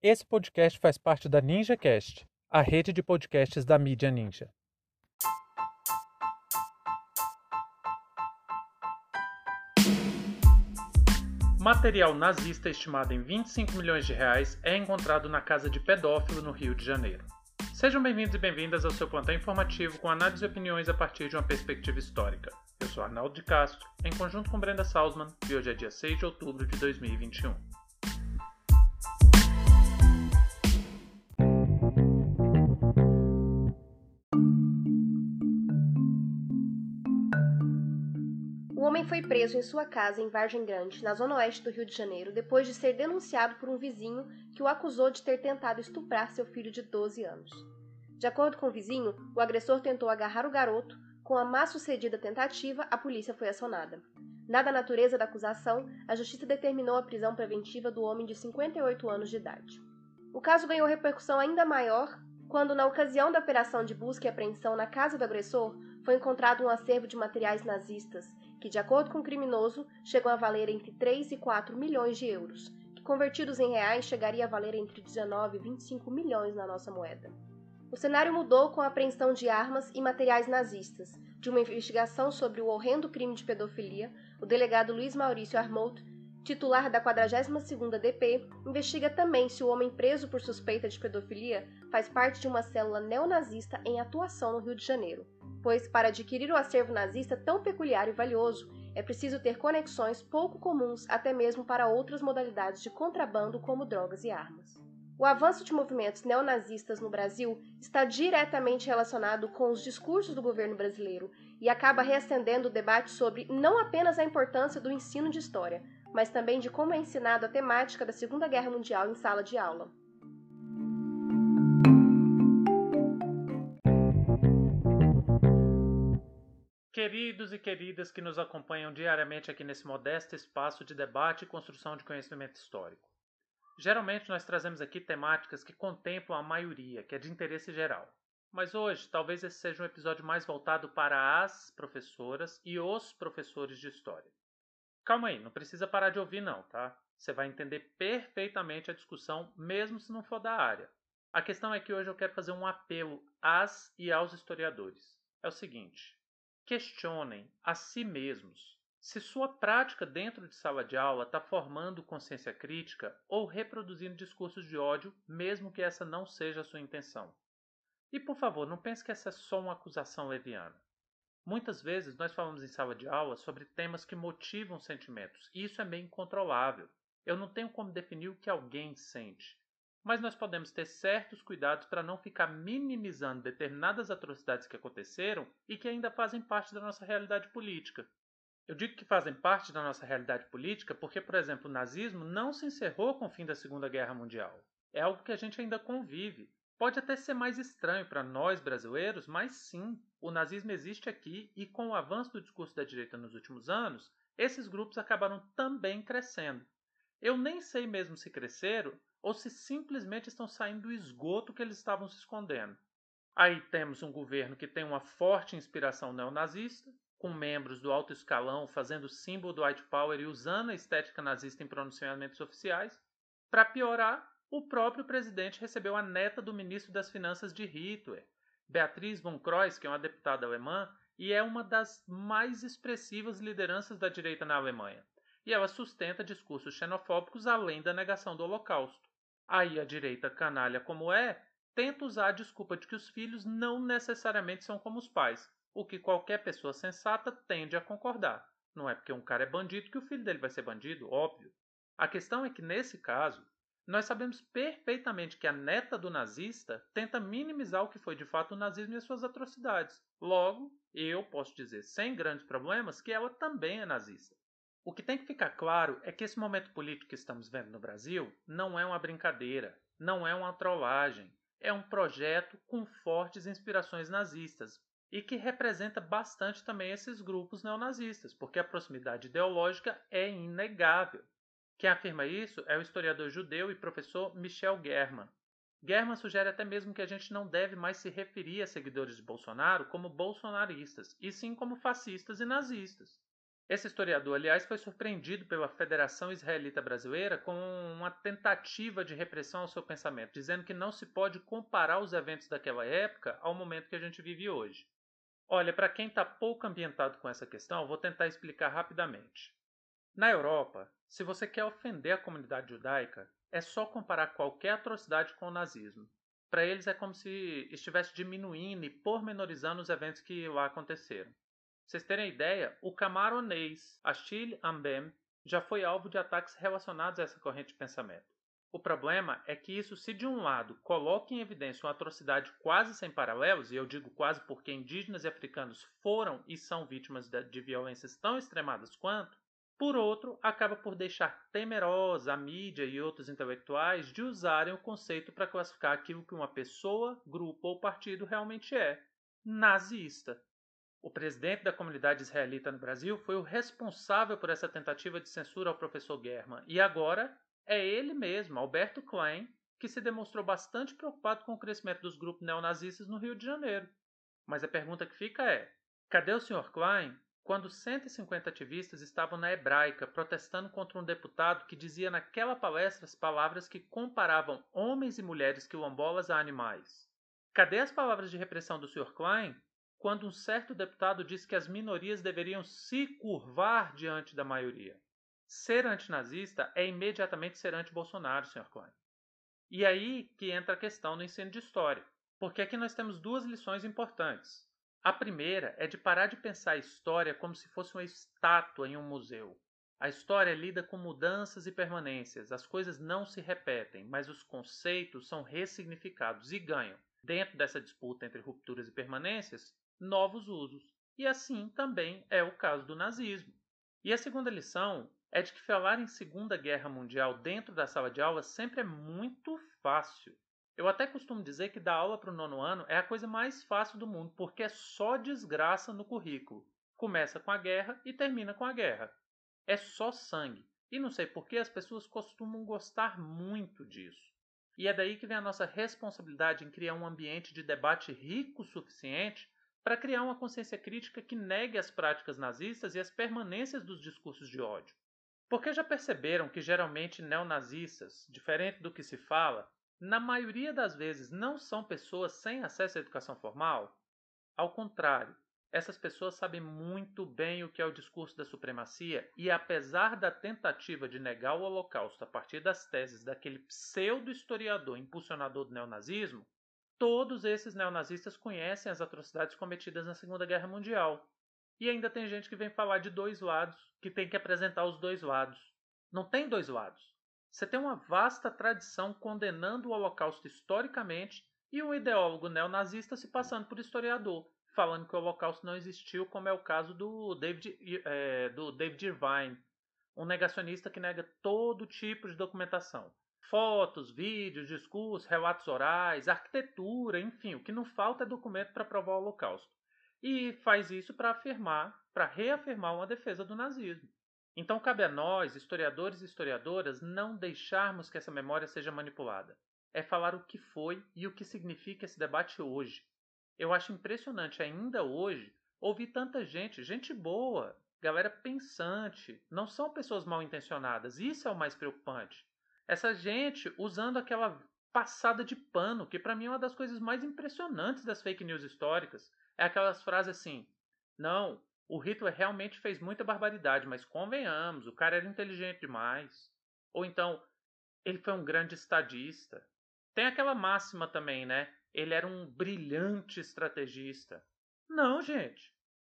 Esse podcast faz parte da NinjaCast, a rede de podcasts da mídia Ninja. Material nazista estimado em 25 milhões de reais é encontrado na casa de pedófilo no Rio de Janeiro. Sejam bem-vindos e bem-vindas ao seu plantão informativo com análise e opiniões a partir de uma perspectiva histórica. Eu sou Arnaldo de Castro, em conjunto com Brenda Salzman, e hoje é dia 6 de outubro de 2021. Foi preso em sua casa em Vargem Grande, na zona oeste do Rio de Janeiro, depois de ser denunciado por um vizinho que o acusou de ter tentado estuprar seu filho de 12 anos. De acordo com o vizinho, o agressor tentou agarrar o garoto. Com a má sucedida tentativa, a polícia foi acionada. Dada a natureza da acusação, a justiça determinou a prisão preventiva do homem de 58 anos de idade. O caso ganhou repercussão ainda maior quando, na ocasião da operação de busca e apreensão na casa do agressor, foi encontrado um acervo de materiais nazistas, que, de acordo com o criminoso, chegou a valer entre 3 e 4 milhões de euros, que convertidos em reais chegaria a valer entre 19 e 25 milhões na nossa moeda. O cenário mudou com a apreensão de armas e materiais nazistas. De uma investigação sobre o horrendo crime de pedofilia, o delegado Luiz Maurício Armout, titular da 42ª DP, investiga também se o homem preso por suspeita de pedofilia faz parte de uma célula neonazista em atuação no Rio de Janeiro. Pois, para adquirir o acervo nazista tão peculiar e valioso, é preciso ter conexões pouco comuns até mesmo para outras modalidades de contrabando como drogas e armas. O avanço de movimentos neonazistas no Brasil está diretamente relacionado com os discursos do governo brasileiro e acaba reacendendo o debate sobre não apenas a importância do ensino de história, mas também de como é ensinado a temática da Segunda Guerra Mundial em sala de aula. Queridos e queridas que nos acompanham diariamente aqui nesse modesto espaço de debate e construção de conhecimento histórico. Geralmente nós trazemos aqui temáticas que contemplam a maioria, que é de interesse geral. Mas hoje, talvez esse seja um episódio mais voltado para as professoras e os professores de história. Calma aí, não precisa parar de ouvir não, tá? Você vai entender perfeitamente a discussão, mesmo se não for da área. A questão é que hoje eu quero fazer um apelo às e aos historiadores. É o seguinte: questionem a si mesmos se sua prática dentro de sala de aula está formando consciência crítica ou reproduzindo discursos de ódio, mesmo que essa não seja a sua intenção. E por favor, não pense que essa é só uma acusação leviana. Muitas vezes nós falamos em sala de aula sobre temas que motivam sentimentos, e isso é meio incontrolável. Eu não tenho como definir o que alguém sente. Mas nós podemos ter certos cuidados para não ficar minimizando determinadas atrocidades que aconteceram e que ainda fazem parte da nossa realidade política. Eu digo que fazem parte da nossa realidade política porque, por exemplo, o nazismo não se encerrou com o fim da Segunda Guerra Mundial. É algo que a gente ainda convive. Pode até ser mais estranho para nós brasileiros, mas sim, o nazismo existe aqui e com o avanço do discurso da direita nos últimos anos, esses grupos acabaram também crescendo. Eu nem sei mesmo se cresceram ou se simplesmente estão saindo do esgoto que eles estavam se escondendo. Aí temos um governo que tem uma forte inspiração neonazista, com membros do alto escalão fazendo símbolo do white power e usando a estética nazista em pronunciamentos oficiais. Para piorar, o próprio presidente recebeu a neta do ministro das Finanças de Hitler, Beatriz von Kreuz, que é uma deputada alemã e é uma das mais expressivas lideranças da direita na Alemanha. E ela sustenta discursos xenofóbicos além da negação do Holocausto. Aí a direita canalha como é, tenta usar a desculpa de que os filhos não necessariamente são como os pais, o que qualquer pessoa sensata tende a concordar. Não é porque um cara é bandido que o filho dele vai ser bandido, óbvio. A questão é que, nesse caso, nós sabemos perfeitamente que a neta do nazista tenta minimizar o que foi de fato o nazismo e as suas atrocidades. Logo, eu posso dizer sem grandes problemas que ela também é nazista. O que tem que ficar claro é que esse momento político que estamos vendo no Brasil não é uma brincadeira, não é uma trollagem, é um projeto com fortes inspirações nazistas, e que representa bastante também esses grupos neonazistas, porque a proximidade ideológica é inegável. Quem afirma isso é o historiador judeu e professor Michel German. German sugere até mesmo que a gente não deve mais se referir a seguidores de Bolsonaro como bolsonaristas, e sim como fascistas e nazistas. Esse historiador, aliás, foi surpreendido pela Federação Israelita Brasileira com uma tentativa de repressão ao seu pensamento, dizendo que não se pode comparar os eventos daquela época ao momento que a gente vive hoje. Olha, para quem está pouco ambientado com essa questão, vou tentar explicar rapidamente. Na Europa, se você quer ofender a comunidade judaica, é só comparar qualquer atrocidade com o nazismo. Para eles é como se estivesse diminuindo e pormenorizando os eventos que lá aconteceram vocês terem ideia, o camaronês Achille Ambem já foi alvo de ataques relacionados a essa corrente de pensamento. O problema é que isso, se de um lado coloca em evidência uma atrocidade quase sem paralelos, e eu digo quase porque indígenas e africanos foram e são vítimas de violências tão extremadas quanto, por outro, acaba por deixar temerosa a mídia e outros intelectuais de usarem o conceito para classificar aquilo que uma pessoa, grupo ou partido realmente é: nazista. O presidente da comunidade israelita no Brasil foi o responsável por essa tentativa de censura ao professor German, e agora é ele mesmo, Alberto Klein, que se demonstrou bastante preocupado com o crescimento dos grupos neonazistas no Rio de Janeiro. Mas a pergunta que fica é: cadê o Sr. Klein quando 150 ativistas estavam na hebraica protestando contra um deputado que dizia naquela palestra as palavras que comparavam homens e mulheres quilombolas a animais? Cadê as palavras de repressão do Sr. Klein quando um certo deputado disse que as minorias deveriam se curvar diante da maioria. Ser antinazista é imediatamente ser anti-Bolsonaro, Sr. Klein. E aí que entra a questão do ensino de história, porque aqui nós temos duas lições importantes. A primeira é de parar de pensar a história como se fosse uma estátua em um museu. A história lida com mudanças e permanências, as coisas não se repetem, mas os conceitos são ressignificados e ganham, dentro dessa disputa entre rupturas e permanências, novos usos. E assim também é o caso do nazismo. E a segunda lição é de que falar em Segunda Guerra Mundial dentro da sala de aula sempre é muito fácil. Eu até costumo dizer que dar aula para o nono ano é a coisa mais fácil do mundo, porque é só desgraça no currículo. Começa com a guerra e termina com a guerra. É só sangue. E não sei por que as pessoas costumam gostar muito disso. E é daí que vem a nossa responsabilidade em criar um ambiente de debate rico o suficiente para criar uma consciência crítica que negue as práticas nazistas e as permanências dos discursos de ódio. Porque já perceberam que geralmente neonazistas, diferente do que se fala, na maioria das vezes não são pessoas sem acesso à educação formal? Ao contrário, essas pessoas sabem muito bem o que é o discurso da supremacia e, apesar da tentativa de negar o Holocausto a partir das teses daquele pseudo-historiador impulsionador do neonazismo, Todos esses neonazistas conhecem as atrocidades cometidas na Segunda Guerra Mundial. E ainda tem gente que vem falar de dois lados, que tem que apresentar os dois lados. Não tem dois lados. Você tem uma vasta tradição condenando o Holocausto historicamente e um ideólogo neonazista se passando por historiador, falando que o Holocausto não existiu, como é o caso do David, é, do David Irvine, um negacionista que nega todo tipo de documentação fotos, vídeos, discursos, relatos orais, arquitetura, enfim, o que não falta é documento para provar o Holocausto. E faz isso para afirmar, para reafirmar uma defesa do nazismo. Então cabe a nós, historiadores e historiadoras, não deixarmos que essa memória seja manipulada. É falar o que foi e o que significa esse debate hoje. Eu acho impressionante ainda hoje ouvir tanta gente, gente boa, galera pensante, não são pessoas mal intencionadas. Isso é o mais preocupante. Essa gente usando aquela passada de pano, que para mim é uma das coisas mais impressionantes das fake news históricas. É aquelas frases assim: não, o Hitler realmente fez muita barbaridade, mas convenhamos, o cara era inteligente demais. Ou então, ele foi um grande estadista. Tem aquela máxima também, né? Ele era um brilhante estrategista. Não, gente.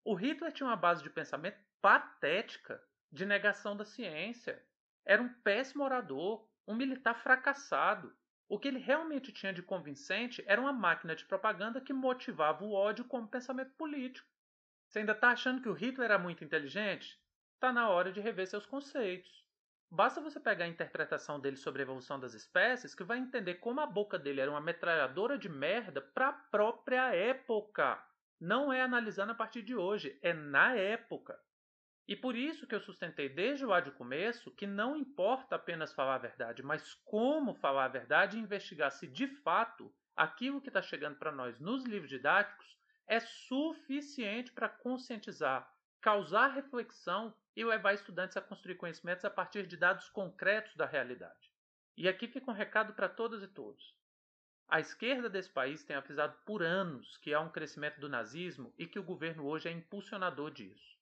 O Hitler tinha uma base de pensamento patética, de negação da ciência. Era um péssimo orador, um militar fracassado. O que ele realmente tinha de convincente era uma máquina de propaganda que motivava o ódio como pensamento político. Você ainda está achando que o Hitler era muito inteligente? Está na hora de rever seus conceitos. Basta você pegar a interpretação dele sobre a evolução das espécies que vai entender como a boca dele era uma metralhadora de merda para a própria época. Não é analisando a partir de hoje, é na época. E por isso que eu sustentei desde lá de começo que não importa apenas falar a verdade, mas como falar a verdade e investigar se de fato aquilo que está chegando para nós nos livros didáticos é suficiente para conscientizar causar reflexão e levar estudantes a construir conhecimentos a partir de dados concretos da realidade. E aqui fica um recado para todas e todos. A esquerda desse país tem avisado por anos que há um crescimento do nazismo e que o governo hoje é impulsionador disso.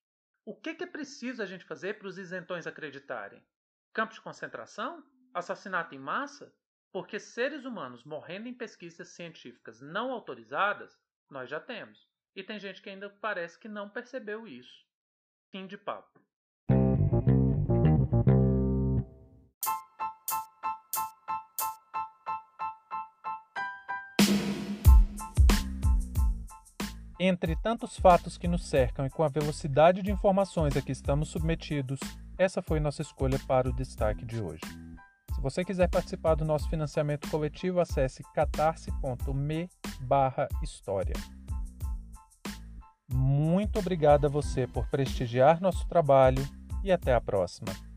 O que, é preciso a gente fazer para os isentões acreditarem? Campos de concentração? Assassinato em massa? Porque seres humanos morrendo em pesquisas científicas não autorizadas, nós já temos. E tem gente que ainda parece que não percebeu isso. Fim de papo. Entre tantos fatos que nos cercam e com a velocidade de informações a que estamos submetidos, essa foi nossa escolha para o destaque de hoje. Se você quiser participar do nosso financiamento coletivo, acesse catarse.me/história. Muito obrigado a você por prestigiar nosso trabalho e até a próxima.